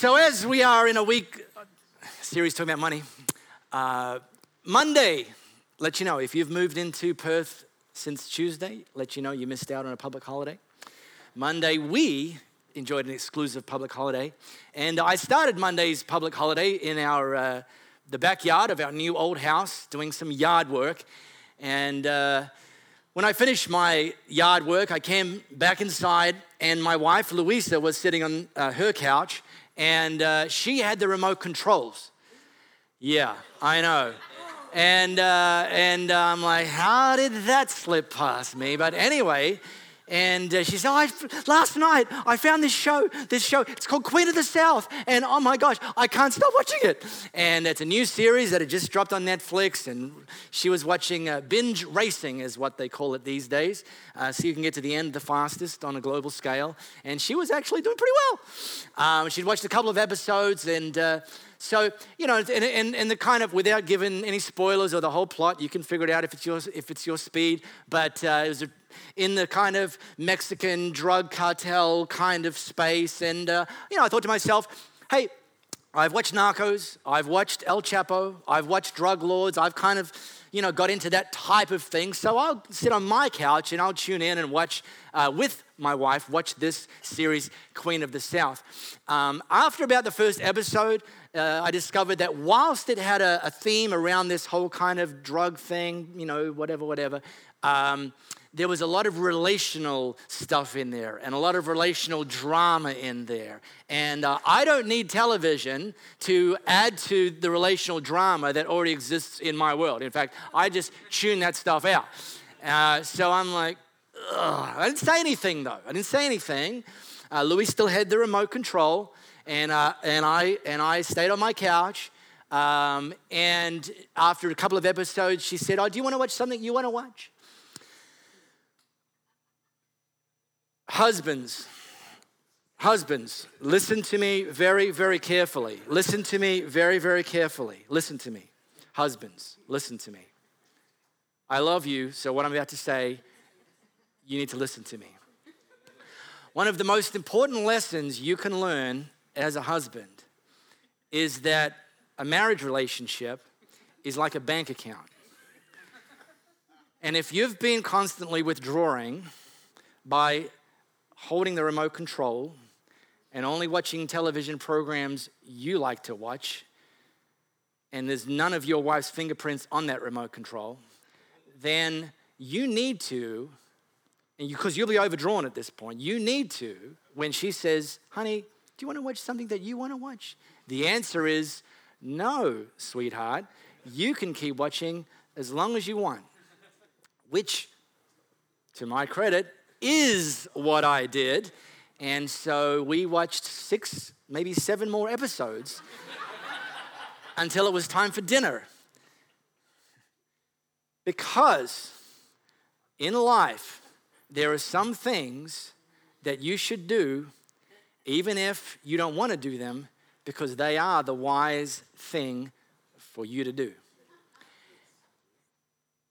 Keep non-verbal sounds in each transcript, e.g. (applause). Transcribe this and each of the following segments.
So, as we are in a week series talking about money, uh, Monday, let you know if you've moved into Perth since Tuesday, let you know you missed out on a public holiday. Monday, we enjoyed an exclusive public holiday, and I started Monday's public holiday in our uh, the backyard of our new old house, doing some yard work, and. Uh, when I finished my yard work, I came back inside, and my wife, Louisa, was sitting on uh, her couch, and uh, she had the remote controls. Yeah, I know. And, uh, and I'm like, how did that slip past me? But anyway, and uh, she said, oh, last night I found this show, this show, it's called Queen of the South. And oh my gosh, I can't stop watching it. And it's a new series that had just dropped on Netflix. And she was watching uh, binge racing, is what they call it these days. Uh, so you can get to the end the fastest on a global scale. And she was actually doing pretty well. Um, she'd watched a couple of episodes and uh, so, you know, and, and, and, the kind of, without giving any spoilers or the whole plot, you can figure it out if it's your, if it's your speed. But uh, it was a in the kind of Mexican drug cartel kind of space. And, uh, you know, I thought to myself, hey, I've watched Narcos, I've watched El Chapo, I've watched Drug Lords, I've kind of, you know, got into that type of thing. So I'll sit on my couch and I'll tune in and watch uh, with my wife, watch this series, Queen of the South. Um, after about the first episode, uh, I discovered that whilst it had a, a, theme around this whole kind of drug thing, you know, whatever, whatever, um, there was a lot of relational stuff in there and a lot of relational drama in there. And uh, I don't need television to add to the relational drama that already exists in my world. In fact, I just tune that stuff out. Uh, so I'm like, Ugh. I didn't say anything though. I didn't say anything. Uh, Louie still had the remote control, and, uh, and, I, and I stayed on my couch. Um, and after a couple of episodes, she said, Oh, do you want to watch something you want to watch? Husbands, husbands, listen to me very, very carefully. Listen to me very, very carefully. Listen to me. Husbands, listen to me. I love you, so what I'm about to say, you need to listen to me. One of the most important lessons you can learn as a husband is that a marriage relationship is like a bank account. And if you've been constantly withdrawing by holding the remote control and only watching television programs you like to watch, and there's none of your wife's fingerprints on that remote control, then you need to, and because you, will be overdrawn at this point, you need to, when she says, honey, do you want to watch something that you want to watch? The answer is no, sweetheart. You can keep watching as long as you want, which, to my credit, is what I did. And so we watched six, maybe seven more episodes (laughs) until it was time for dinner. Because in life, there are some things that you should do even if you don't want to do them because they are the wise thing for you to do.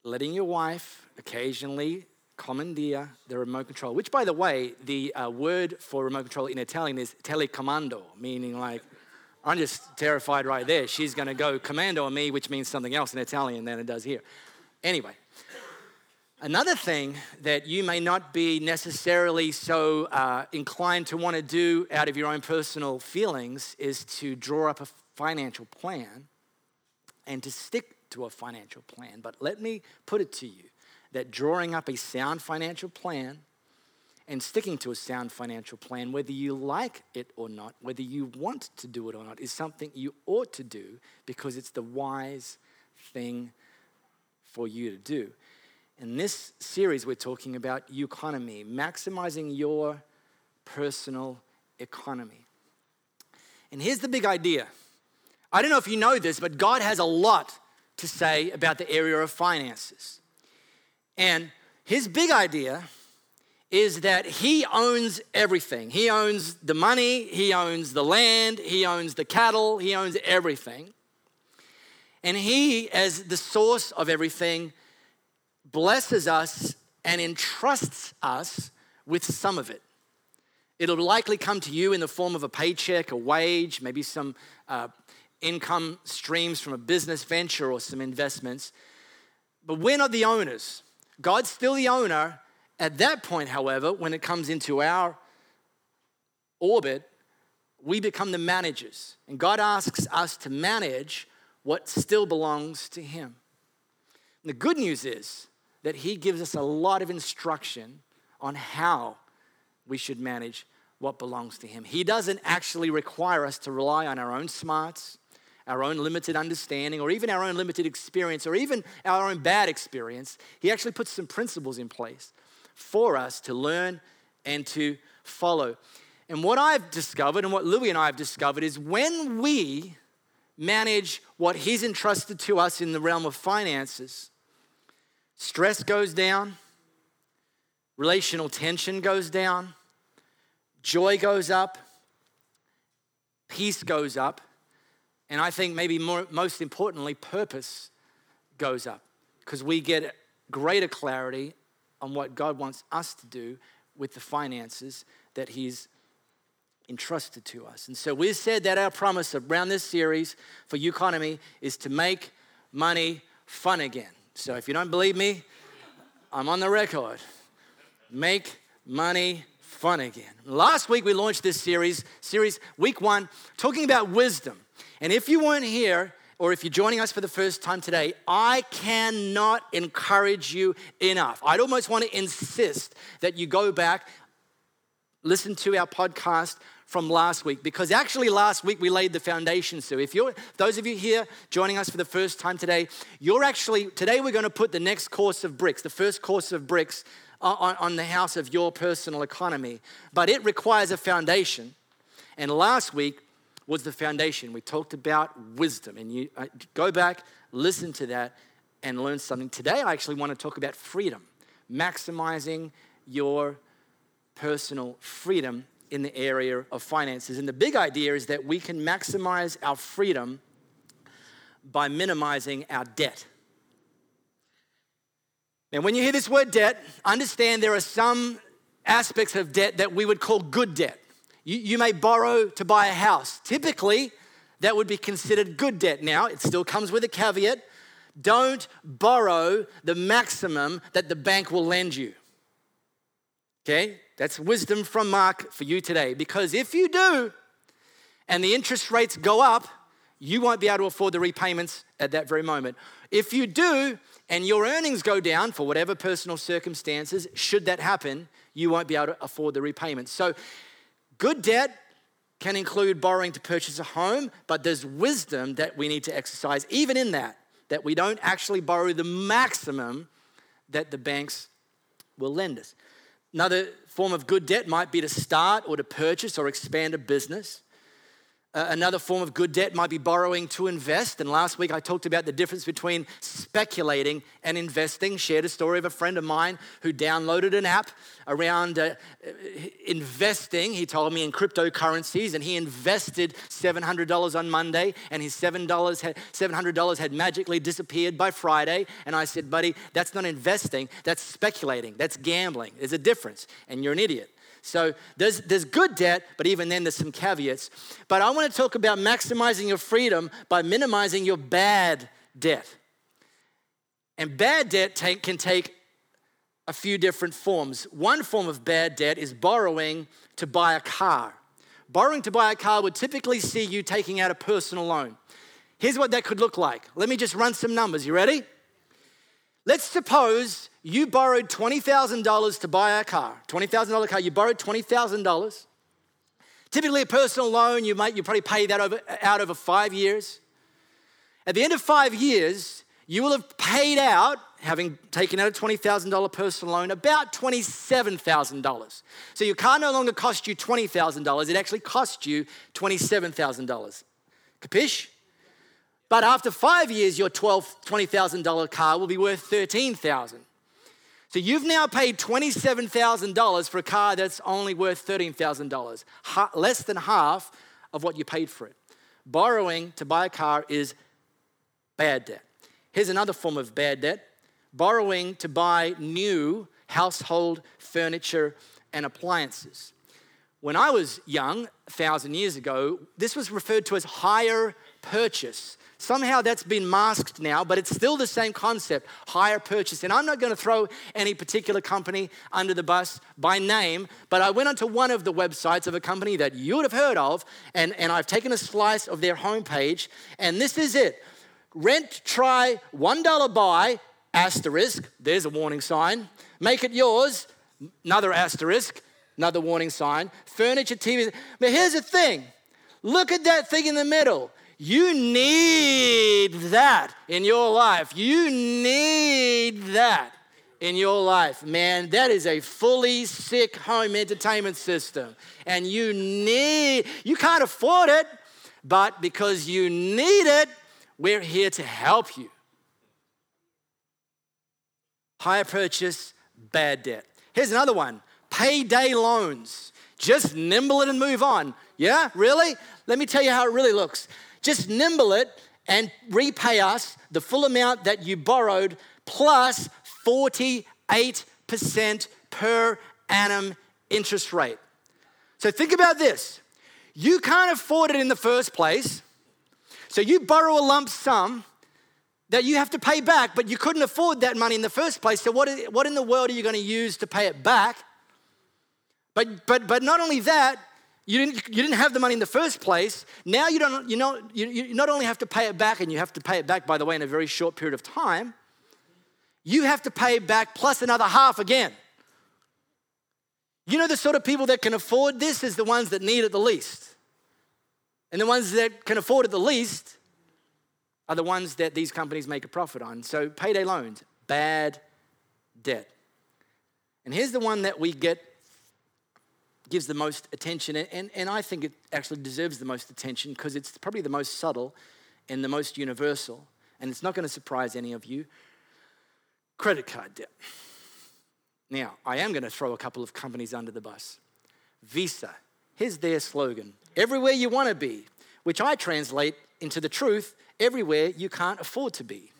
Letting your wife occasionally commandeer the remote control, which, by the way, the uh, word for remote control in Italian is telecomando, meaning like, I'm just terrified right there. She's going to go commando on me, which means something else in Italian than it does here. Anyway, another thing that you may not be necessarily so uh, inclined to want to do out of your own personal feelings is to draw up a financial plan and to stick to a financial plan. But let me put it to you that drawing up a sound financial plan and sticking to a sound financial plan, whether you like it or not, whether you want to do it or not, is something you ought to do because it's the wise thing for you to do. In this series, we're talking about economy, maximizing your personal economy. And here's the big idea I don't know if you know this, but God has a lot to say about the area of finances. And his big idea is that he owns everything. He owns the money, he owns the land, he owns the cattle, he owns everything. And he, as the source of everything, blesses us and entrusts us with some of it. It'll likely come to you in the form of a paycheck, a wage, maybe some uh, income streams from a business venture or some investments. But we're not the owners. God's still the owner. At that point, however, when it comes into our orbit, we become the managers. And God asks us to manage what still belongs to Him. And the good news is that He gives us a lot of instruction on how we should manage what belongs to Him. He doesn't actually require us to rely on our own smarts, our own limited understanding, or even our own limited experience, or even our own bad experience. He actually puts some principles in place for us to learn and to follow. And what I've discovered, and what Louie and I have discovered, is when we manage what He's entrusted to us in the realm of finances, stress goes down, relational tension goes down, joy goes up, peace goes up, and I think maybe more, most importantly, purpose goes up because we get greater clarity on what God wants us to do with the finances that He's entrusted to us. And so we've said that our promise around this series for Economy is to make money fun again. So if you don't believe me, I'm on the record. Make money fun again. Last week we launched this series, series week one, talking about wisdom. And if you weren't here, or if you're joining us for the first time today, I cannot encourage you enough. I'd almost want to insist that you go back, listen to our podcast from last week because actually last week we laid the foundation so if you're those of you here joining us for the first time today you're actually today we're going to put the next course of bricks the first course of bricks uh, on, on the house of your personal economy. But it requires a foundation. And last week was the foundation we talked about wisdom and you uh, go back listen to that and learn something today i actually want to talk about freedom maximizing your personal freedom in the area of finances. And the big idea is that we can maximize our freedom by minimizing our debt. Now, when you hear this word debt, understand there are some aspects of debt that we would call good debt. You, you may borrow to buy a house. Typically, that would be considered good debt. Now, it still comes with a caveat don't borrow the maximum that the bank will lend you. Okay? That's wisdom from Mark for you today. Because if you do, and the interest rates go up, you won't be able to afford the repayments at that very moment. If you do, and your earnings go down for whatever personal circumstances, should that happen, you won't be able to afford the repayments. So, good debt can include borrowing to purchase a home, but there's wisdom that we need to exercise, even in that, that we don't actually borrow the maximum that the banks will lend us. Another form of good debt might be to start or to purchase or expand a business. Uh, another form of good debt might be borrowing to invest. And last week I talked about the difference between speculating and investing. Shared a story of a friend of mine who downloaded an app around uh, investing. He told me in cryptocurrencies, and he invested $700 on Monday, and his $7 had, $700 had magically disappeared by Friday. And I said, buddy, that's not investing, that's speculating, that's gambling. There's a difference, and you're an idiot. So there's, there's good debt, but even then there's some caveats. But I want to talk about maximizing your freedom by minimizing your bad debt. And bad debt take, can take a few different forms. One form of bad debt is borrowing to buy a car. Borrowing to buy a car would typically see you taking out a personal loan. Here's what that could look like. Let me just run some numbers. You ready? Let's suppose you borrowed $20,000 to buy a car, $20,000 car, you borrowed $20,000. Typically, a personal loan, you might you probably pay that over, out over five years. At the end of five years, you will have paid out, having taken out a $20,000 personal loan, about $27,000. So your car no longer cost you $20,000, it actually cost you $27,000. Capish? But after five years, your $12, $20,000 car will be worth $13,000. So you've now paid $27,000 for a car that's only worth $13,000, less than half of what you paid for it. Borrowing to buy a car is bad debt. Here's another form of bad debt borrowing to buy new household furniture and appliances. When I was young, a thousand years ago, this was referred to as hire purchase. Somehow that's been masked now, but it's still the same concept hire purchase. And I'm not going to throw any particular company under the bus by name, but I went onto one of the websites of a company that you would have heard of, and, and I've taken a slice of their homepage, and this is it rent, try, $1 buy, asterisk, there's a warning sign, make it yours, another asterisk, another warning sign, furniture, TV. But here's the thing look at that thing in the middle. You need that in your life. You need that in your life. Man, that is a fully sick home entertainment system. And you need, you can't afford it, but because you need it, we're here to help you. Hire purchase, bad debt. Here's another one payday loans. Just nimble it and move on. Yeah, really? Let me tell you how it really looks. Just nimble it and repay us the full amount that you borrowed plus 48% per annum interest rate. So think about this. You can't afford it in the first place. So you borrow a lump sum that you have to pay back, but you couldn't afford that money in the first place. So what, what in the world are you going to use to pay it back? But, but, but not only that, you didn't, you didn't have the money in the first place. Now you, don't, you, know, you, you not only have to pay it back, and you have to pay it back, by the way, in a very short period of time, you have to pay back plus another half again. You know, the sort of people that can afford this is the ones that need it the least. And the ones that can afford it the least are the ones that these companies make a profit on. So, payday loans, bad debt. And here's the one that we get gives the most attention, and, and and I think it actually deserves the most attention because it's probably the most subtle and the most universal, and it's not going to surprise any of you credit card debt. Now, I am going to throw a couple of companies under the bus. Visa, here's their slogan everywhere you want to be, which I translate into the truth everywhere you can't afford to be.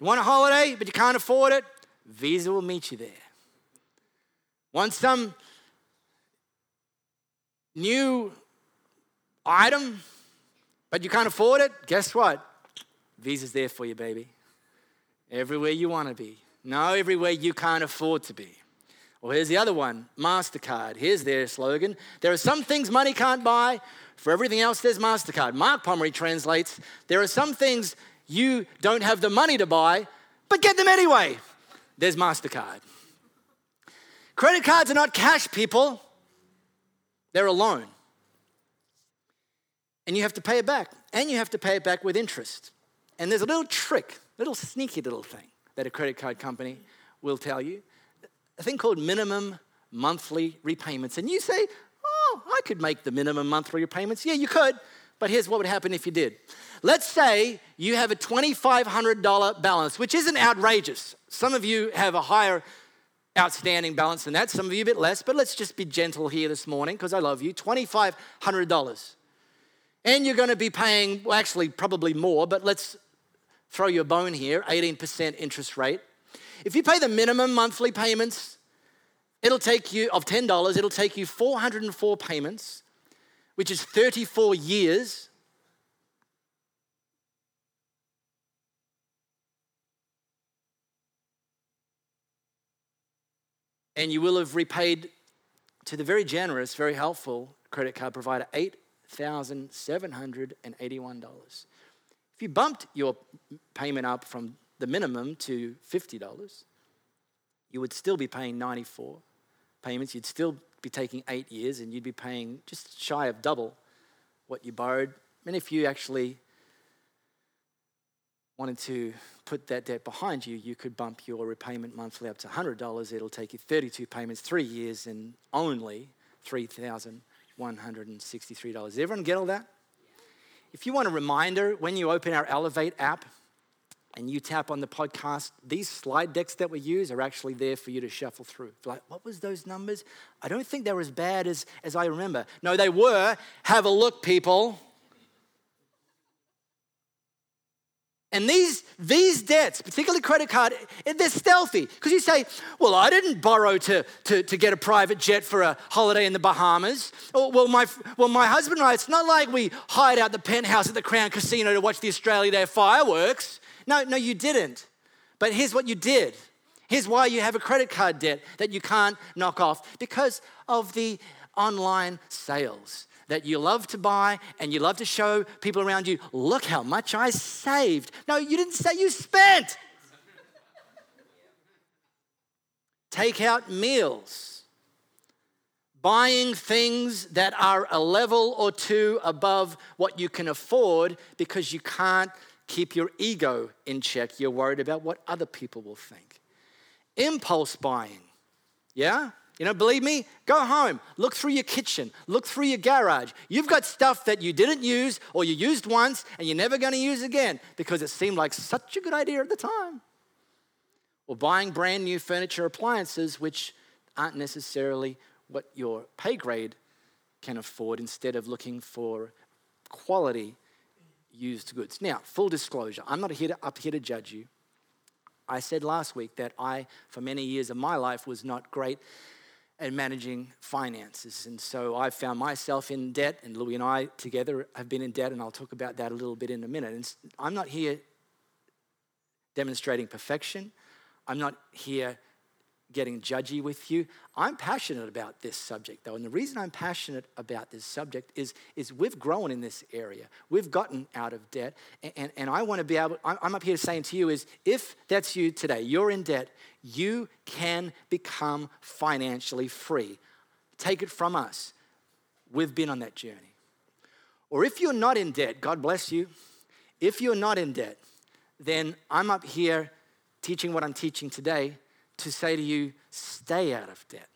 You want a holiday, but you can't afford it? Visa will meet you there. Want some new item, but you can't afford it? Guess what? Visa's there for you, baby. Everywhere you want to be. No, everywhere you can't afford to be. Well, here's the other one MasterCard. Here's their slogan There are some things money can't buy. For everything else, there's MasterCard. Mark Pomeroy translates There are some things you don't have the money to buy, but get them anyway. There's MasterCard. Credit cards are not cash, people, they're a loan. And you have to pay it back, and you have to pay it back with interest. And there's a little trick, a little sneaky little thing that a credit card company will tell you a thing called minimum monthly repayments. And you say, oh, I could make the minimum monthly repayments. Yeah, you could, but here's what would happen if you did. Let's say you have a $2,500 balance, which isn't outrageous. Some of you have a higher outstanding balance than that, some of you a bit less, but let's just be gentle here this morning because I love you. $2,500. And you're going to be paying, well, actually, probably more, but let's throw you a bone here 18% interest rate. If you pay the minimum monthly payments, it'll take you, of $10, it'll take you 404 payments, which is 34 years and you will have repaid to the very generous, very helpful credit card provider $8,781. If you bumped your payment up from the minimum to $50, you would still be paying 94 payments. You'd still be taking eight years and you'd be paying just shy of double what you borrowed. And if you actually wanted to put that debt behind you, you could bump your repayment monthly up to $100. It'll take you 32 payments, three years, and only $3,163. Does everyone get all that? If you want a reminder, when you open our Elevate app and you tap on the podcast, these slide decks that we use are actually there for you to shuffle through. Like, what was those numbers? I don't think they were as bad as, as I remember. No, they were. Have a look, people. And these, these debts, particularly credit card, they're stealthy. Because you say, well, I didn't borrow to, to, to get a private jet for a holiday in the Bahamas. Or, well, my, well, my husband and I, it's not like we hired out the penthouse at the Crown Casino to watch the Australia Day fireworks. No, no, you didn't. But here's what you did. Here's why you have a credit card debt that you can't knock off because of the online sales that you love to buy and you love to show people around you, look how much I saved. No, you didn't say you spent. Take out meals, buying things that are a level or two above what you can afford because you can't keep your ego in check. You're worried about what other people will think. Impulse buying, yeah? You know, believe me, go home, look through your kitchen, look through your garage. You've got stuff that you didn't use or you used once and you're never going to use again because it seemed like such a good idea at the time. Or buying brand new furniture appliances which aren't necessarily what your pay grade can afford instead of looking for quality used goods. Now, full disclosure, I'm not here to, up here to judge you. I said last week that I, for many years of my life, was not great and managing finances. And so I found myself in debt, and Louie and I together have been in debt, and I'll talk about that a little bit in a minute. And I'm not here demonstrating perfection. I'm not here getting judgy with you. I'm passionate about this subject, though. And the reason I'm passionate about this subject is, is we've grown in this area. We've gotten out of debt. And, and, and I want to be able, I'm up here saying to you is if that's you today, you're in debt, you can become financially free. Take it from us. We've been on that journey. Or if you're not in debt, God bless you. If you're not in debt, then I'm up here teaching what I'm teaching today to say to you, stay out of debt.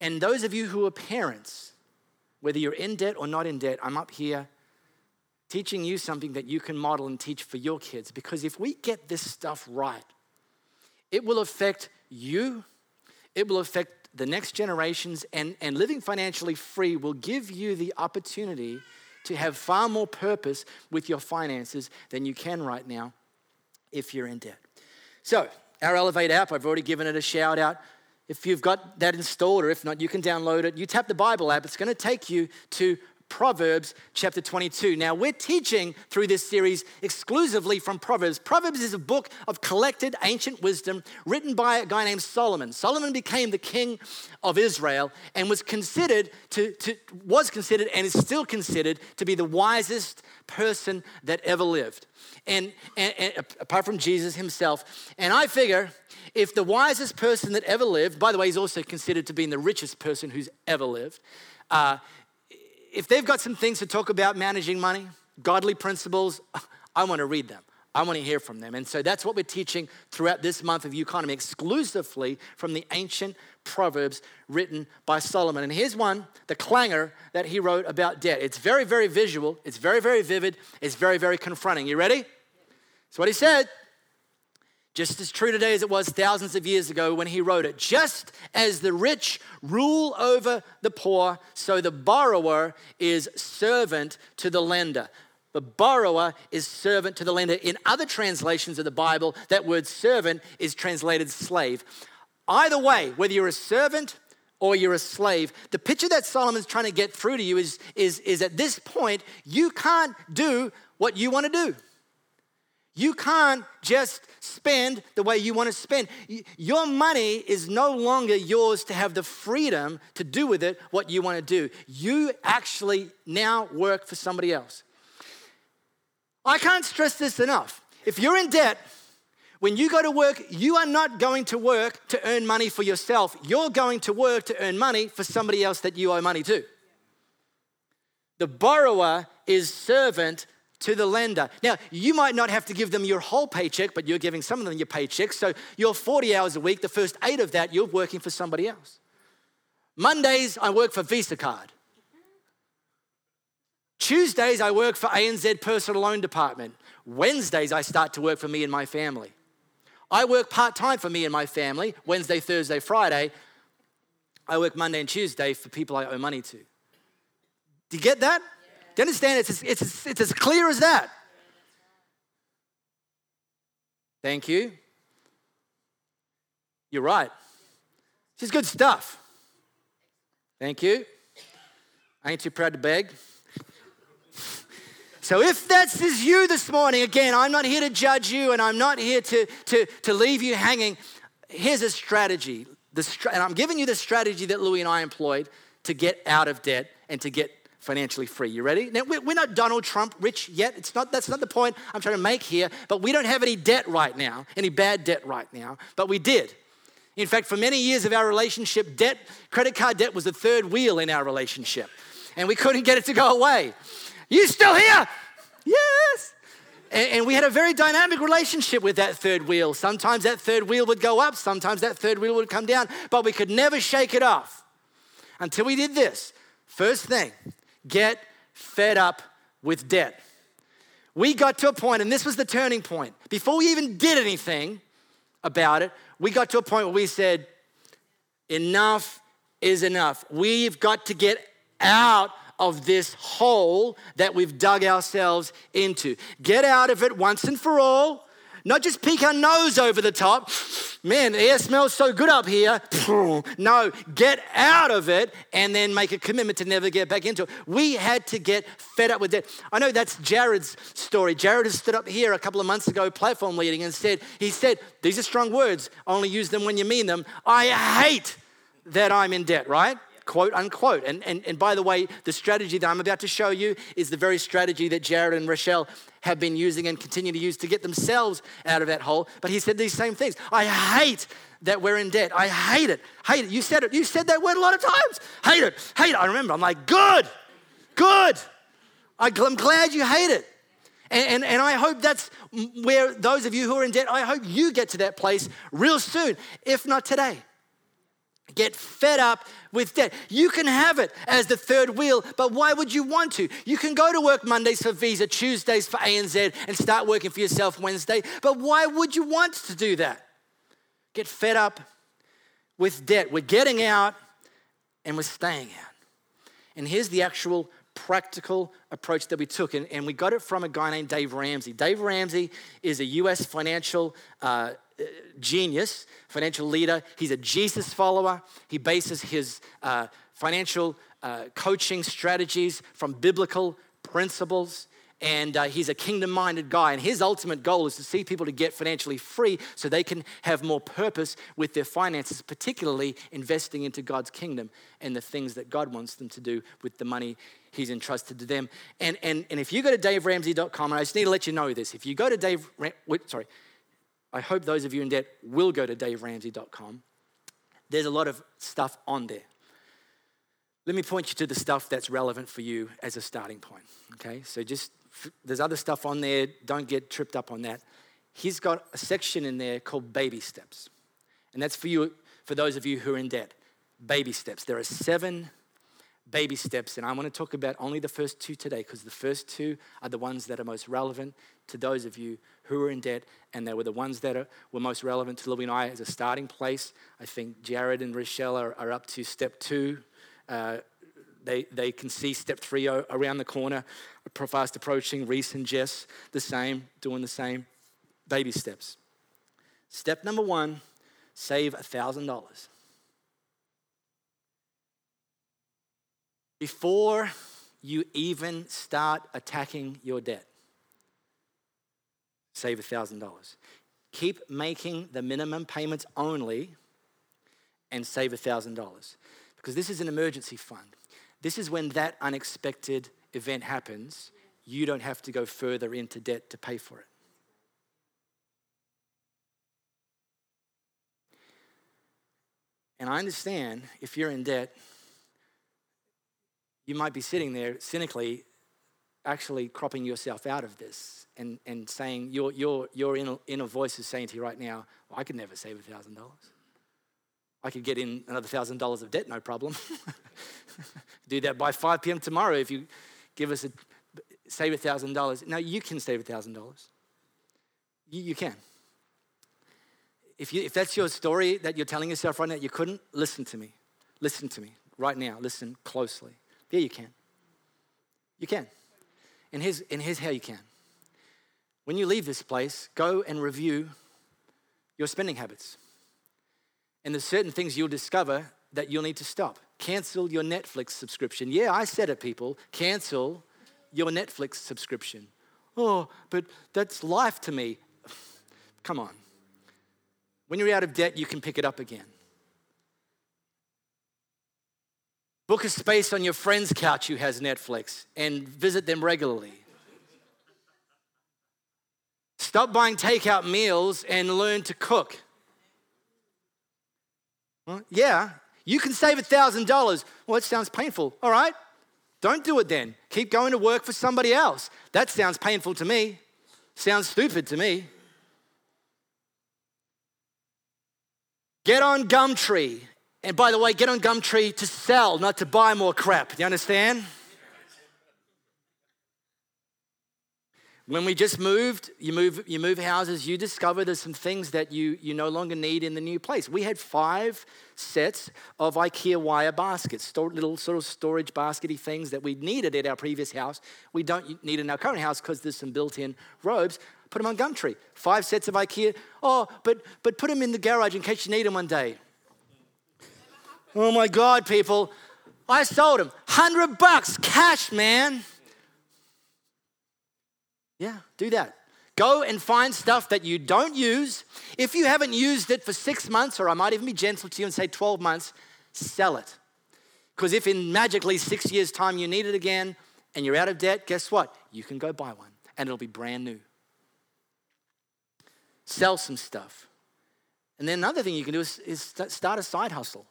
And those of you who are parents, whether you're in debt or not in debt, I'm up here teaching you something that you can model and teach for your kids. Because if we get this stuff right, it will affect you, it will affect the next generations, and, and living financially free will give you the opportunity to have far more purpose with your finances than you can right now if you're in debt. So, our Elevate app, I've already given it a shout out. If you've got that installed, or if not, you can download it. You tap the Bible app, it's going to take you to Proverbs chapter 22. Now, we're teaching through this series exclusively from Proverbs. Proverbs is a book of collected ancient wisdom written by a guy named Solomon. Solomon became the king of Israel and was considered to, to was considered and is still considered to be the wisest person that ever lived. And, and, and apart from Jesus himself. And I figure if the wisest person that ever lived, by the way, he's also considered to be the richest person who's ever lived. Uh, if they've got some things to talk about managing money, godly principles, (laughs) I want to read them. I want to hear from them. And so that's what we're teaching throughout this month of Economy, exclusively from the ancient Proverbs written by Solomon. And here's one, the clangor that he wrote about debt. It's very, very visual, it's very, very vivid, it's very, very confronting. You ready? That's what he said just as true today as it was thousands of years ago when he wrote it. Just as the rich rule over the poor, so the borrower is servant to the lender. The borrower is servant to the lender. In other translations of the Bible, that word servant is translated slave. Either way, whether you're a servant or you're a slave, the picture that Solomon's trying to get through to you is, is, is at this point, you can't do what you want to do. You can't just spend the way you want to spend. Your money is no longer yours to have the freedom to do with it what you want to do. You actually now work for somebody else. I can't stress this enough. If you're in debt, when you go to work, you are not going to work to earn money for yourself. You're going to work to earn money for somebody else that you owe money to. The borrower is servant to the lender. Now, you might not have to give them your whole paycheck, but you're giving some of them your paycheck. So you're 40 hours a week. The first eight of that, you're working for somebody else. Mondays, I work for Visa Card. Tuesdays, I work for ANZ Personal Loan Department. Wednesdays, I start to work for me and my family. I work part time for me and my family, Wednesday, Thursday, Friday. I work Monday and Tuesday for people I owe money to. Do you get that? Do you understand? It's as, it's, as, it's as clear as that. Thank you. You're right. This is good stuff. Thank you. I ain't too proud to beg. So if that's is you this morning, again, I'm not here to judge you and I'm not here to, to, to leave you hanging. Here's a strategy. The, and I'm giving you the strategy that Louie and I employed to get out of debt and to get financially free. You ready? Now, we're not Donald Trump rich yet. It's not, that's not the point I'm trying to make here. But we don't have any debt right now, any bad debt right now. But we did. In fact, for many years of our relationship, debt, credit card debt was the third wheel in our relationship. And we couldn't get it to go away. You still here? Yes. And, we had a very dynamic relationship with that third wheel. Sometimes that third wheel would go up, sometimes that third wheel would come down, but we could never shake it off until we did this. First thing, get fed up with debt. We got to a point, and this was the turning point. Before we even did anything about it, we got to a point where we said, enough is enough. We've got to get out of this hole that we've dug ourselves into. Get out of it once and for all. Not just peek our nose over the top. Man, the air smells so good up here. No, get out of it and then make a commitment to never get back into it. We had to get fed up with that. I know that's Jared's story. Jared has stood up here a couple of months ago, platform leading, and said, he said, these are strong words, only use them when you mean them. I hate that I'm in debt, right? Quote unquote. And, and, and by the way, the strategy that I'm about to show you is the very strategy that Jared and Rochelle have been using and continue to use to get themselves out of that hole. But he said these same things. I hate that we're in debt. I hate it. Hate it. You said it. You said that word a lot of times. Hate it. Hate it. I remember. I'm like, good, good. I'm glad you hate it. And, and, and, I hope that's where those of you who are in debt, I hope you get to that place real soon, if not today get fed up with debt. You can have it as the third wheel, but why would you want to? You can go to work Mondays for Visa, Tuesdays for ANZ, and start working for yourself Wednesday, but why would you want to do that? Get fed up with debt. We're getting out and we're staying out. And here's the actual practical approach that we took, and, and we got it from a guy named Dave Ramsey. Dave Ramsey is a US financial uh, genius, financial leader. He's a Jesus follower. He bases his uh, financial uh, coaching strategies from biblical principles. And uh, he's a kingdom minded guy. And his ultimate goal is to see people to get financially free so they can have more purpose with their finances, particularly investing into God's kingdom and the things that God wants them to do with the money he's entrusted to them. And, and, and if you go to daveramsey.com, and I just need to let you know this if you go to Dave, sorry, I hope those of you in debt will go to daveramsey.com. There's a lot of stuff on there. Let me point you to the stuff that's relevant for you as a starting point. Okay, so just there's other stuff on there. Don't get tripped up on that. He's got a section in there called baby steps, and that's for you, for those of you who are in debt. Baby steps. There are seven baby steps, and I want to talk about only the first two today because the first two are the ones that are most relevant to those of you who are in debt, and they were the ones that are, were most relevant to Louie and I as a starting place. I think Jared and Rochelle are, are up to step two. Uh, they, they can see step three around the corner, fast approaching. Reese and Jess, the same, doing the same baby steps. Step number one save $1,000. Before you even start attacking your debt, save $1,000. Keep making the minimum payments only and save $1,000 because this is an emergency fund. This is when that unexpected event happens, you don't have to go further into debt to pay for it. And I understand if you're in debt, you might be sitting there cynically actually cropping yourself out of this and, and saying, your, your, your inner, inner voice is saying to you right now, well, I could never save $1,000. I could get in another $1,000 of debt, no problem. (laughs) Do that by 5 p.m. tomorrow if you give us a, save $1,000. Now, you can save $1,000. You, you can. If, you, if that's your story that you're telling yourself right now, you couldn't, listen to me. Listen to me right now. Listen closely. Yeah, you can. You can. And here's, and here's how you can. When you leave this place, go and review your spending habits. And there's certain things you'll discover that you'll need to stop. Cancel your Netflix subscription. Yeah, I said it, people. Cancel your Netflix subscription. Oh, but that's life to me. (sighs) Come on. When you're out of debt, you can pick it up again. Book a space on your friend's couch who has Netflix and visit them regularly. Stop buying takeout meals and learn to cook. Well, yeah, you can save $1,000. Well, it sounds painful. All right, don't do it then. Keep going to work for somebody else. That sounds painful to me. Sounds stupid to me. Get on Gumtree. And by the way, get on Gumtree to sell, not to buy more crap. Do you understand? When we just moved, you move, you move houses, you discover there's some things that you, you no longer need in the new place. We had five sets of IKEA wire baskets, little sort of storage baskety things that we needed at our previous house. We don't need in our current house because there's some built-in robes. Put them on Gumtree. Five sets of IKEA. Oh, but, but put them in the garage in case you need them one day. Oh my God, people. I sold them. 100 bucks cash, man. Yeah, do that. Go and find stuff that you don't use. If you haven't used it for six months, or I might even be gentle to you and say 12 months, sell it. Because if in magically six years' time you need it again and you're out of debt, guess what? You can go buy one and it'll be brand new. Sell some stuff. And then another thing you can do is, is start a side hustle,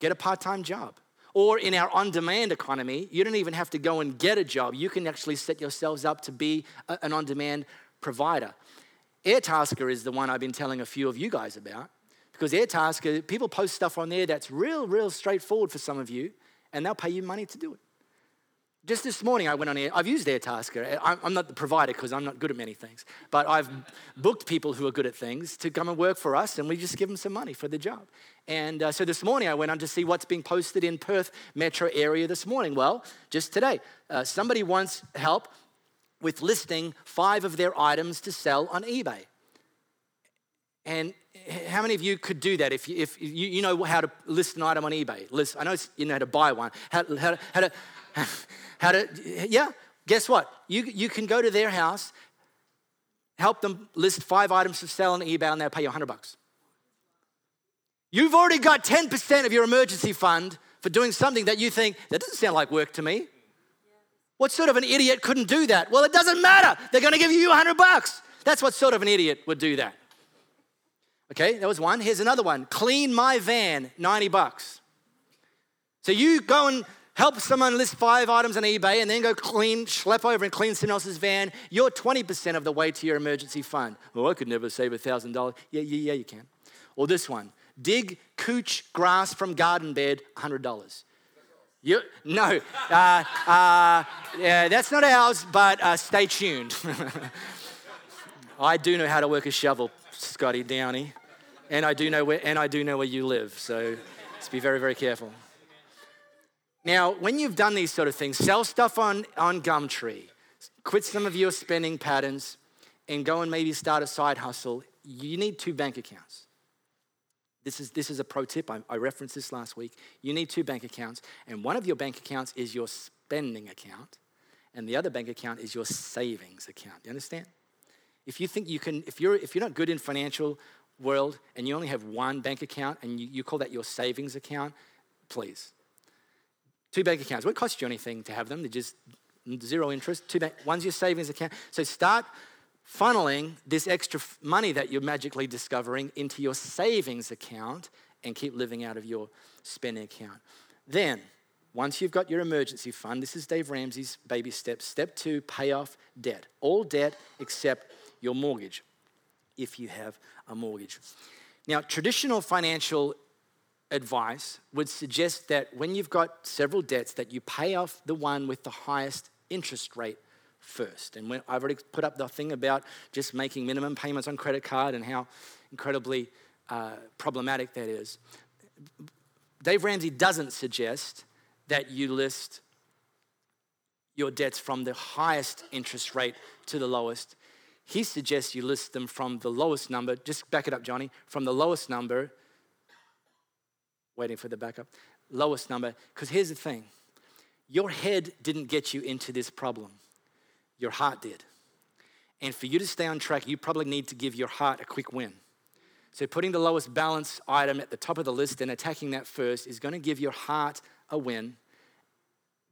get a part time job. Or in our on demand economy, you don't even have to go and get a job. You can actually set yourselves up to be a, an on demand provider. Airtasker is the one I've been telling a few of you guys about because Airtasker, people post stuff on there that's real, real straightforward for some of you, and they'll pay you money to do it. Just this morning, I went on Air. I've used Airtasker. I'm not the provider because I'm not good at many things, but I've booked people who are good at things to come and work for us, and we just give them some money for the job. And uh, so this morning, I went on to see what's being posted in Perth metro area this morning. Well, just today, uh, somebody wants help with listing five of their items to sell on eBay. And how many of you could do that if you, if you, you know how to list an item on eBay? List, I know you know how to buy one. How, how, how to, (sighs) how to, yeah, guess what? You, you can go to their house, help them list five items to sell on eBay, and they'll pay you 100 bucks. You've already got 10% of your emergency fund for doing something that you think, that doesn't sound like work to me. What sort of an idiot couldn't do that? Well, it doesn't matter. They're going to give you 100 bucks. That's what sort of an idiot would do that. Okay, that was one. Here's another one. Clean my van, 90 bucks. So you go and help someone list five items on eBay and then go clean, schlep over and clean someone else's van, you're 20% of the way to your emergency fund. Oh, I could never save $1,000. Yeah, yeah, yeah, you can. Or this one dig couch grass from garden bed, $100. You, no, uh, uh, yeah, that's not ours, but uh, stay tuned. (laughs) I do know how to work a shovel, Scotty Downey, and I do know where, and I do know where you live. So, let's be very, very careful. Now, when you've done these sort of things, sell stuff on, on Gumtree, quit some of your spending patterns, and go and maybe start a side hustle, you need two bank accounts. This is, this is a pro tip. I, I referenced this last week. You need two bank accounts, and one of your bank accounts is your spending account, and the other bank account is your savings account. You understand? If you think you can, if you're, if you're not good in financial world and you only have one bank account and you, you call that your savings account, please Two bank accounts. Won't cost you anything to have them. They're just zero interest. Two bank, one's your savings account. So start funneling this extra money that you're magically discovering into your savings account and keep living out of your spending account. Then, once you've got your emergency fund, this is Dave Ramsey's baby steps. Step two, pay off debt. All debt except your mortgage, if you have a mortgage. Now, traditional financial advice would suggest that when you've got several debts that you pay off the one with the highest interest rate first. And when, I've already put up the thing about just making minimum payments on credit card and how incredibly uh, problematic that is. Dave Ramsey doesn't suggest that you list your debts from the highest interest rate to the lowest. he suggests you list them from the lowest number. Just back it up, Johnny. From the lowest number, waiting for the backup, lowest number. Because here's the thing your head didn't get you into this problem, your heart did. And for you to stay on track, you probably need to give your heart a quick win. So, putting the lowest balance item at the top of the list and attacking that first is going to give your heart a win,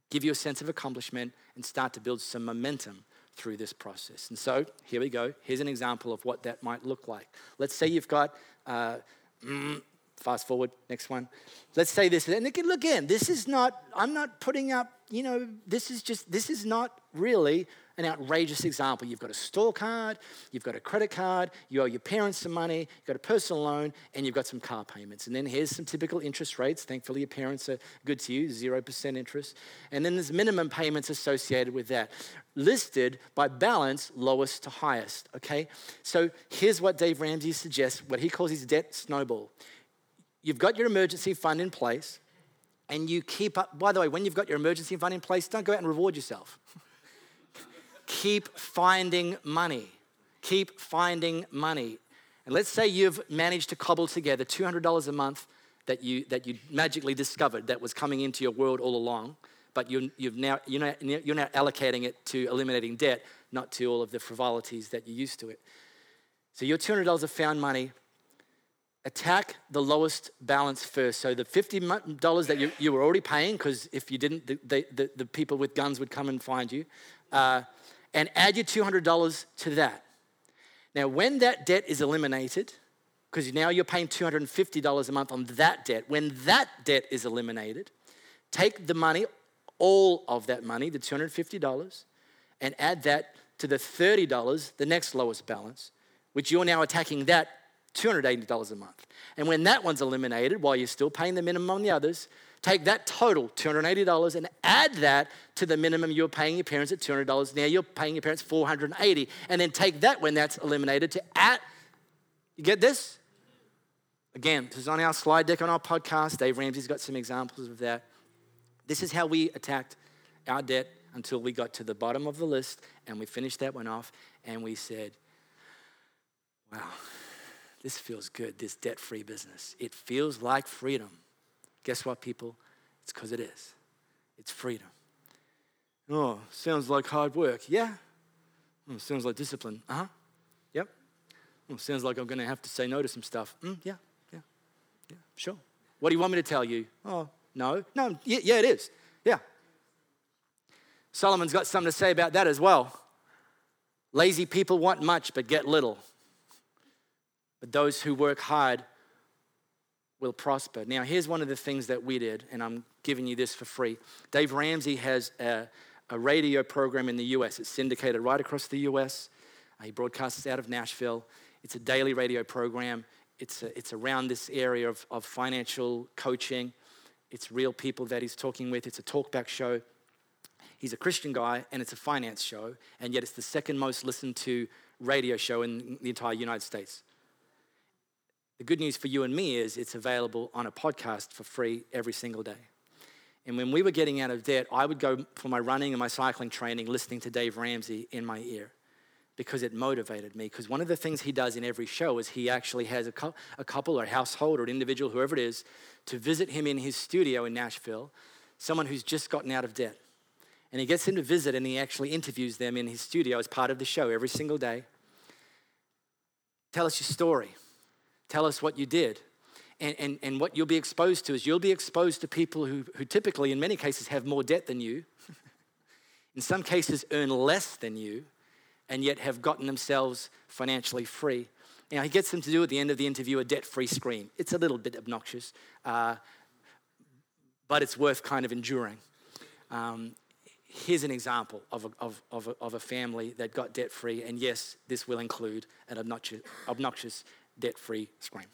give you a sense of accomplishment, and start to build some momentum through this process. And so, here we go. Here's an example of what that might look like. Let's say you've got, uh, mm, fast forward, next one. Let's say this. And again, again, this is not, I'm not putting up, you know, this is just, this is not really an outrageous example. You've got a store card, you've got a credit card, you owe your parents some money, you've got a personal loan, and you've got some car payments. And then here's some typical interest rates. Thankfully, your parents are good to you, 0% interest. And then there's minimum payments associated with that, listed by balance, lowest to highest. Okay? So here's what Dave Ramsey suggests what he calls his debt snowball. You've got your emergency fund in place, and you keep up. By the way, when you've got your emergency fund in place, don't go out and reward yourself. (laughs) keep finding money. Keep finding money. And let's say you've managed to cobble together $200 a month that you, that you magically discovered that was coming into your world all along, but you, you've now, you're, now, you're now allocating it to eliminating debt, not to all of the frivolities that you used to it. So your $200 of found money, attack the lowest balance first. So the $50 that you, you were already paying, because if you didn't, the, the, the, people with guns would come and find you. Uh, and add your $200 to that. Now, when that debt is eliminated, because now you're paying $250 a month on that debt, when that debt is eliminated, take the money, all of that money, the $250, and add that to the $30, the next lowest balance, which you're now attacking that $280 a month. And when that one's eliminated, while you're still paying the minimum on the others, Take that total, $280, and add that to the minimum you're paying your parents at $200. Now you're paying your parents $480. And then take that when that's eliminated to add, you get this? Again, this is on our slide deck on our podcast. Dave Ramsey's got some examples of that. This is how we attacked our debt until we got to the bottom of the list and we finished that one off and we said, wow, this feels good, this debt free business. It feels like freedom. Guess what, people? It's because it is. It's freedom. Oh, sounds like hard work. Yeah. Oh, sounds like discipline. Uh huh. Yep. Oh, sounds like I'm going to have to say no to some stuff. Mm, yeah, yeah, yeah, sure. What do you want me to tell you? Oh, no. No, yeah, yeah, it is. Yeah. Solomon's got something to say about that as well. Lazy people want much but get little. But those who work hard will prosper. Now, here's one of the things that we did, and I'm giving you this for free. Dave Ramsey has a, a radio program in the US. It's syndicated right across the US. Uh, he broadcasts out of Nashville. It's a daily radio program. It's, a, it's around this area of, of financial coaching. It's real people that he's talking with. It's a talkback show. He's a Christian guy, and it's a finance show, and yet it's the second most listened to radio show in the entire United States. The good news for you and me is it's available on a podcast for free every single day. And when we were getting out of debt, I would go for my running and my cycling training listening to Dave Ramsey in my ear because it motivated me. Because one of the things he does in every show is he actually has a, co- a couple or a household or an individual, whoever it is, to visit him in his studio in Nashville, someone who's just gotten out of debt. And he gets them to visit and he actually interviews them in his studio as part of the show every single day. Tell us your story. Tell us what you did. And, and, and what you'll be exposed to is you'll be exposed to people who, who typically, in many cases, have more debt than you, (laughs) in some cases, earn less than you, and yet have gotten themselves financially free. Now, he gets them to do at the end of the interview a debt free screen. It's a little bit obnoxious, uh, but it's worth kind of enduring. Um, here's an example of a, of, of, a, of a family that got debt free, and yes, this will include an obnoxious, obnoxious debt free scream.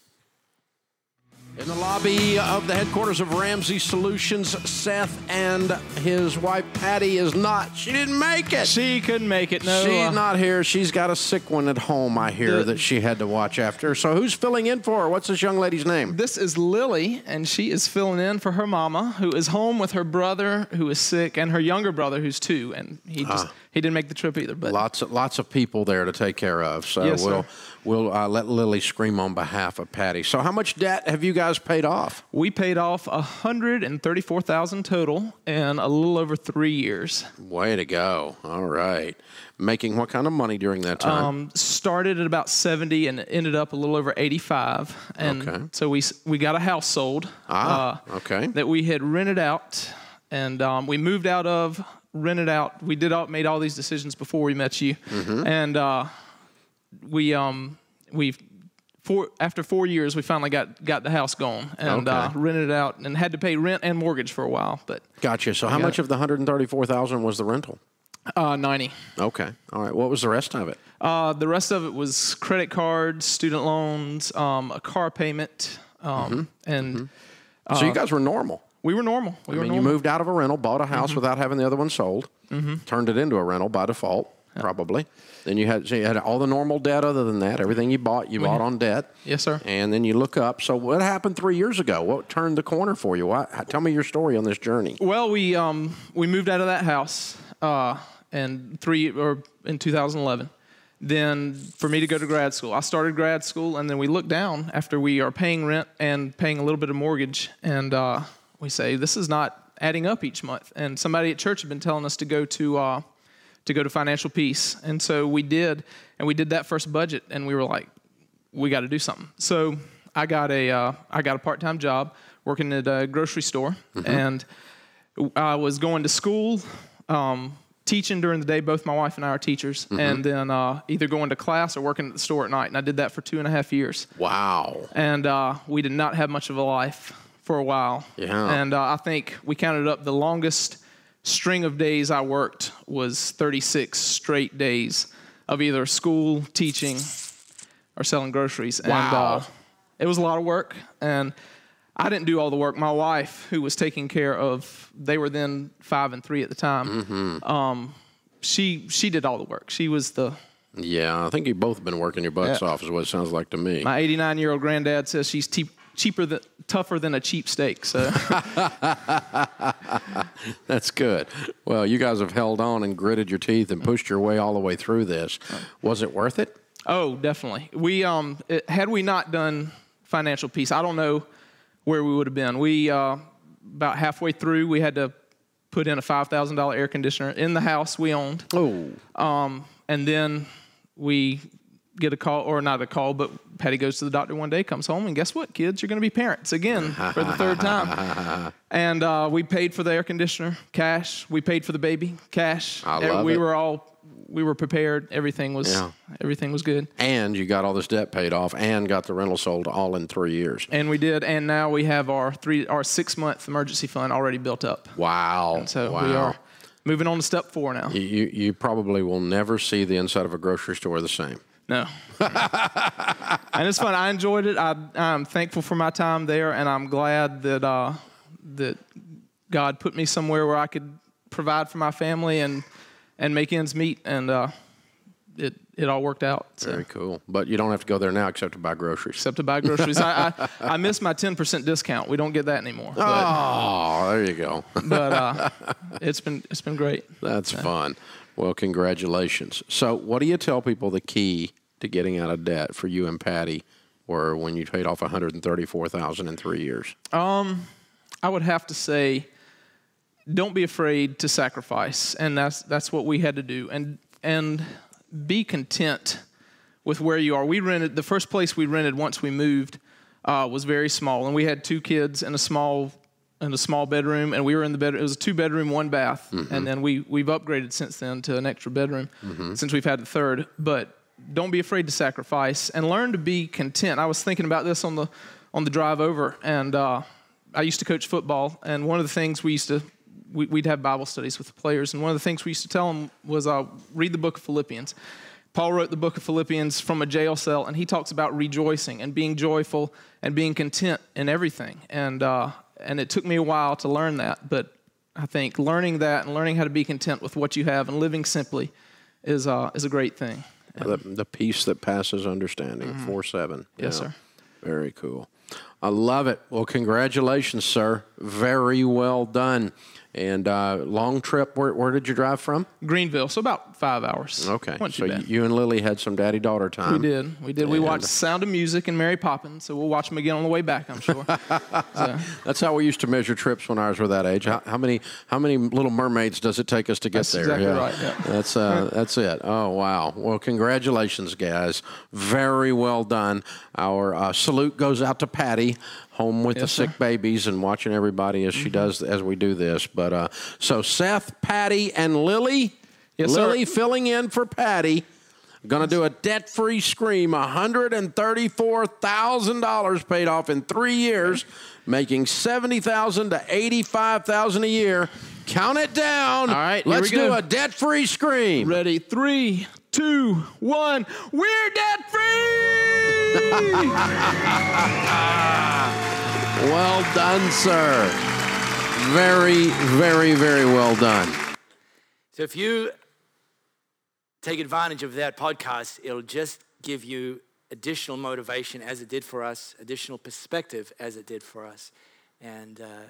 In the lobby of the headquarters of Ramsey Solutions, Seth and his wife Patty is not. She didn't make it. She couldn't make it. No, She's uh, not here. She's got a sick one at home, I hear, The- that she had to watch after. So who's filling in for her? What's this young lady's name? This is Lily, and she is filling in for her mama, who is home with her brother, who is sick, and her younger brother, who's two, and he just he didn't make the trip either. But Lots of lots of people there to take care of. So Yes, we'll sir. We'll uh, let Lily scream on behalf of Patty. So how much debt have you guys paid off? we paid off a hundred and thirty-four thousand total in a little over three years. Way to go! All right, making what kind of money during that time? Um, started at about seventy and ended up a little over eighty-five, and Okay. so we we got a house sold. Ah, uh, okay. that we had rented out, and um, we moved out of, rented out. We did all, made all these decisions before we met you, Mm-hmm. and uh, we um we four after four years we finally got got the house going and uh, rented it out and had to pay rent and mortgage for a while, but Gotcha. So how much of the hundred and thirty-four thousand was the rental? uh, ninety. Okay. All right. What was the rest of it? Uh, the rest of it was credit cards, student loans, um, a car payment, um, Mm-hmm. and so you guys were normal. we were normal. We I were mean, you moved out of a rental, bought a Mm-hmm. house without having the other one sold, turned it into a rental by default, probably. Then you had so you had all the normal debt. Other than that, everything you bought, you bought on debt. Yes, sir. And then you look up. So what happened three years ago? What turned the corner for you? Why, tell me your story on this journey. Well, we um, we moved out of that house, uh, and three or in 2011. Then for me to go to grad school, I started grad school, and then we look down after we are paying rent and paying a little bit of mortgage, and uh, we say this is not adding up each month. And somebody at church had been telling us to go to uh, to go to financial peace, and so we did, and we did that first budget, and we were like, we got to do something. So I got a uh, I got a part time job working at a grocery store, and I was going to school, um, teaching during the day. Both my wife and I are teachers, and then uh, either going to class or working at the store at night. And I did that for two and a half years. Wow. And uh, we did not have much of a life for a while. Yeah. And uh, I think we counted up the longest string of days I worked was 36 straight days of either school, teaching, or selling groceries. And Wow. uh, it was a lot of work. And I didn't do all the work. My wife, who was taking care of, they were then five and three at the time. Um, she she did all the work. She was the Yeah, I think you've both been working your butts Yeah. off, is what it sounds like to me. my 89 year old granddad says she's te- cheaper than tougher than a cheap steak. So (laughs) That's good. Well, you guys have held on and gritted your teeth and pushed your way all the way through this. Was it worth it? oh, definitely. We um it, had we not done financial peace, I don't know where we would have been. We uh, about halfway through, we had to put in a five thousand dollar air conditioner in the house we owned. Oh, Um, and then we get a call, or not a call, but Patty goes to the doctor one day, comes home, and guess what, kids? You're going to be parents again for the third time. (laughs) And uh, we paid for the air conditioner, cash. We paid for the baby, cash. I love we it. were all, we were prepared. Everything was, Yeah. everything was good. and you got all this debt paid off and got the rental sold all in three years. And we did, and now we have our three, our six month emergency fund already built up. Wow. So wow. we are moving on to step four now. You, you, you probably will never see the inside of a grocery store the same. No. (laughs) and it's fun. I enjoyed it. I, I'm thankful for my time there, and I'm glad that uh, that God put me somewhere where I could provide for my family and and make ends meet, and uh, it it all worked out. So. Very cool. But you don't have to go there now except to buy groceries. Except to buy groceries, I, I I miss my 10% discount. We don't get that anymore. But, Oh, there you go. but uh, (laughs) it's been it's been great. That's fun. Well, congratulations. So, what do you tell people the key to getting out of debt for you and Patty were when you paid off 134,000 in 3 years? I would have to say, don't be afraid to sacrifice, and that's that's what we had to do, and and be content with where you are. We rented the first place we rented once we moved uh, was very small, and we had two kids in a small in a small bedroom, and we were in the bed. It was a two bedroom, one bath, and then we we've upgraded since then to an extra bedroom since we've had the third. But don't be afraid to sacrifice and learn to be content. I was thinking about this on the on the drive over, and uh, I used to coach football, and one of the things we used to we, we'd have Bible studies with the players, and one of the things we used to tell them was uh, read the book of Philippians. Paul wrote the book of Philippians from a jail cell, and he talks about rejoicing and being joyful and being content in everything. And, uh, and it took me a while to learn that, but I think learning that and learning how to be content with what you have and living simply is, uh, is a great thing. The, the peace that passes understanding. Four seven. Yes, Yeah. sir. Very cool. I love it. Well, congratulations, sir. Very well done. And uh, long trip. Where, where did you drive from? Greenville, so about five hours. Okay. Wasn't So you and Lily had some daddy daughter time. We did. We did. We watched Sound of Music and Mary Poppins, so we'll watch them again on the way back, I'm sure. (laughs) so, That's how we used to measure trips when I was that age. How, how many how many Little Mermaids does it take us to get That's there? exactly right, yeah. That's uh, that's it. Oh wow. Well, congratulations, guys. Very well done. Our uh, salute goes out to Patty, home with the Yes, sir. Mm-hmm. sick babies and watching everybody as she does as we do this. But uh, so Seth, Patty, and Lily. Yes, sir. Lily filling in for Patty. Going to do a debt-free scream, $134,000 paid off in 3 years, making 70,000 to 85,000 a year. Count it down. All right, Let's do a debt-free scream. ready? Three, two, one. We're debt free! (laughs) Well done, sir. Very, very, very well done. So if you take advantage of that podcast, it'll just give you additional motivation as it did for us, additional perspective as it did for us. And uh,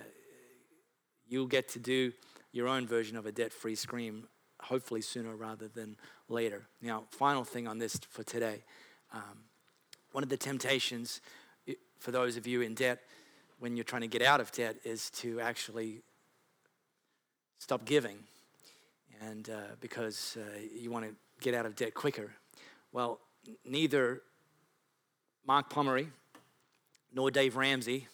you'll get to do your own version of a debt free scream, hopefully sooner rather than later. Now, final thing on this for today. Um, one of the temptations for those of you in debt when you're trying to get out of debt is to actually stop giving and uh, because uh, you want to get out of debt quicker. Well, neither Mark Pomeroy, nor Dave Ramsey,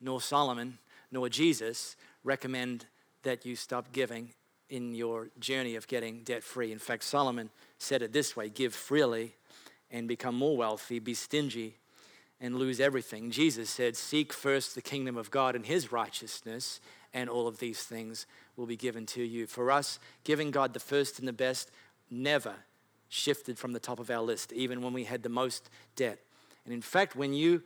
nor Solomon, nor Jesus recommend that you stop giving in your journey of getting debt free. In fact, Solomon said it this way give freely and become more wealthy, be stingy and lose everything. Jesus said, Seek first the kingdom of God and his righteousness, and all of these things will be given to you. For us, giving God the first and the best never shifted from the top of our list, even when we had the most debt. And in fact, when you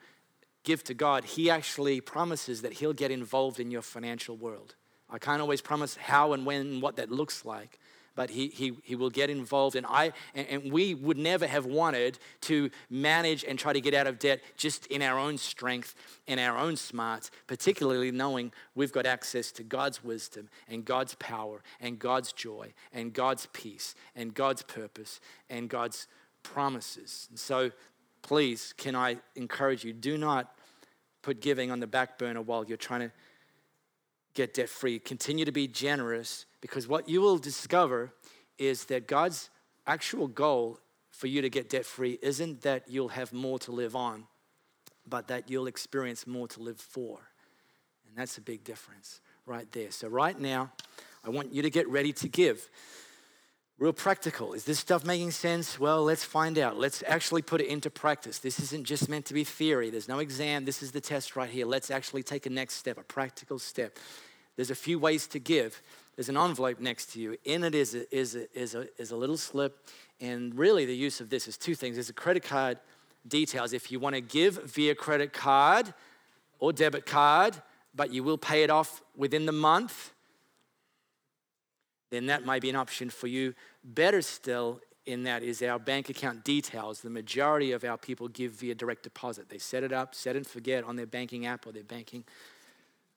give to God, He actually promises that He'll get involved in your financial world. I can't always promise how and when and what that looks like, but He, he, he will get involved. And, I, and, we would never have wanted to manage and try to get out of debt just in our own strength and our own smarts, particularly knowing we've got access to God's wisdom and God's power and God's joy and God's peace and God's purpose and God's promises. And so, please, can I encourage you, do not put giving on the back burner while you're trying to get debt free. Continue to be generous because what you will discover is that God's actual goal for you to get debt free isn't that you'll have more to live on, but that you'll experience more to live for. And that's a big difference right there. So, right now, I want you to get ready to give. Real practical. Is this stuff making sense? Well, let's find out. Let's actually put it into practice. This isn't just meant to be theory. There's no exam. This is the test right here. Let's actually take a next step, a practical step. There's a few ways to give. There's an envelope next to you. In it is a, is a, is a, is a little slip. And really, the use of this is two things. There's a credit card details. If you want to give via credit card or debit card, but you will pay it off within the month, then that might be an option for you. Better still, in that is our bank account details. The majority of our people give via direct deposit. They set it up, set and forget on their banking app or their banking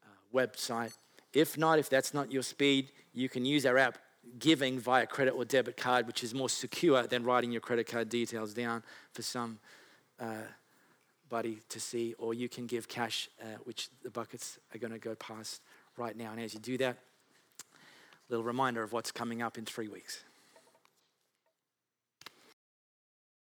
uh, website. If not, if that's not your speed, you can use our app giving via credit or debit card, which is more secure than writing your credit card details down for some uh, buddy to see, or you can give cash, uh, which the buckets are going to go past right now. And as you do that, little reminder of what's coming up in three weeks.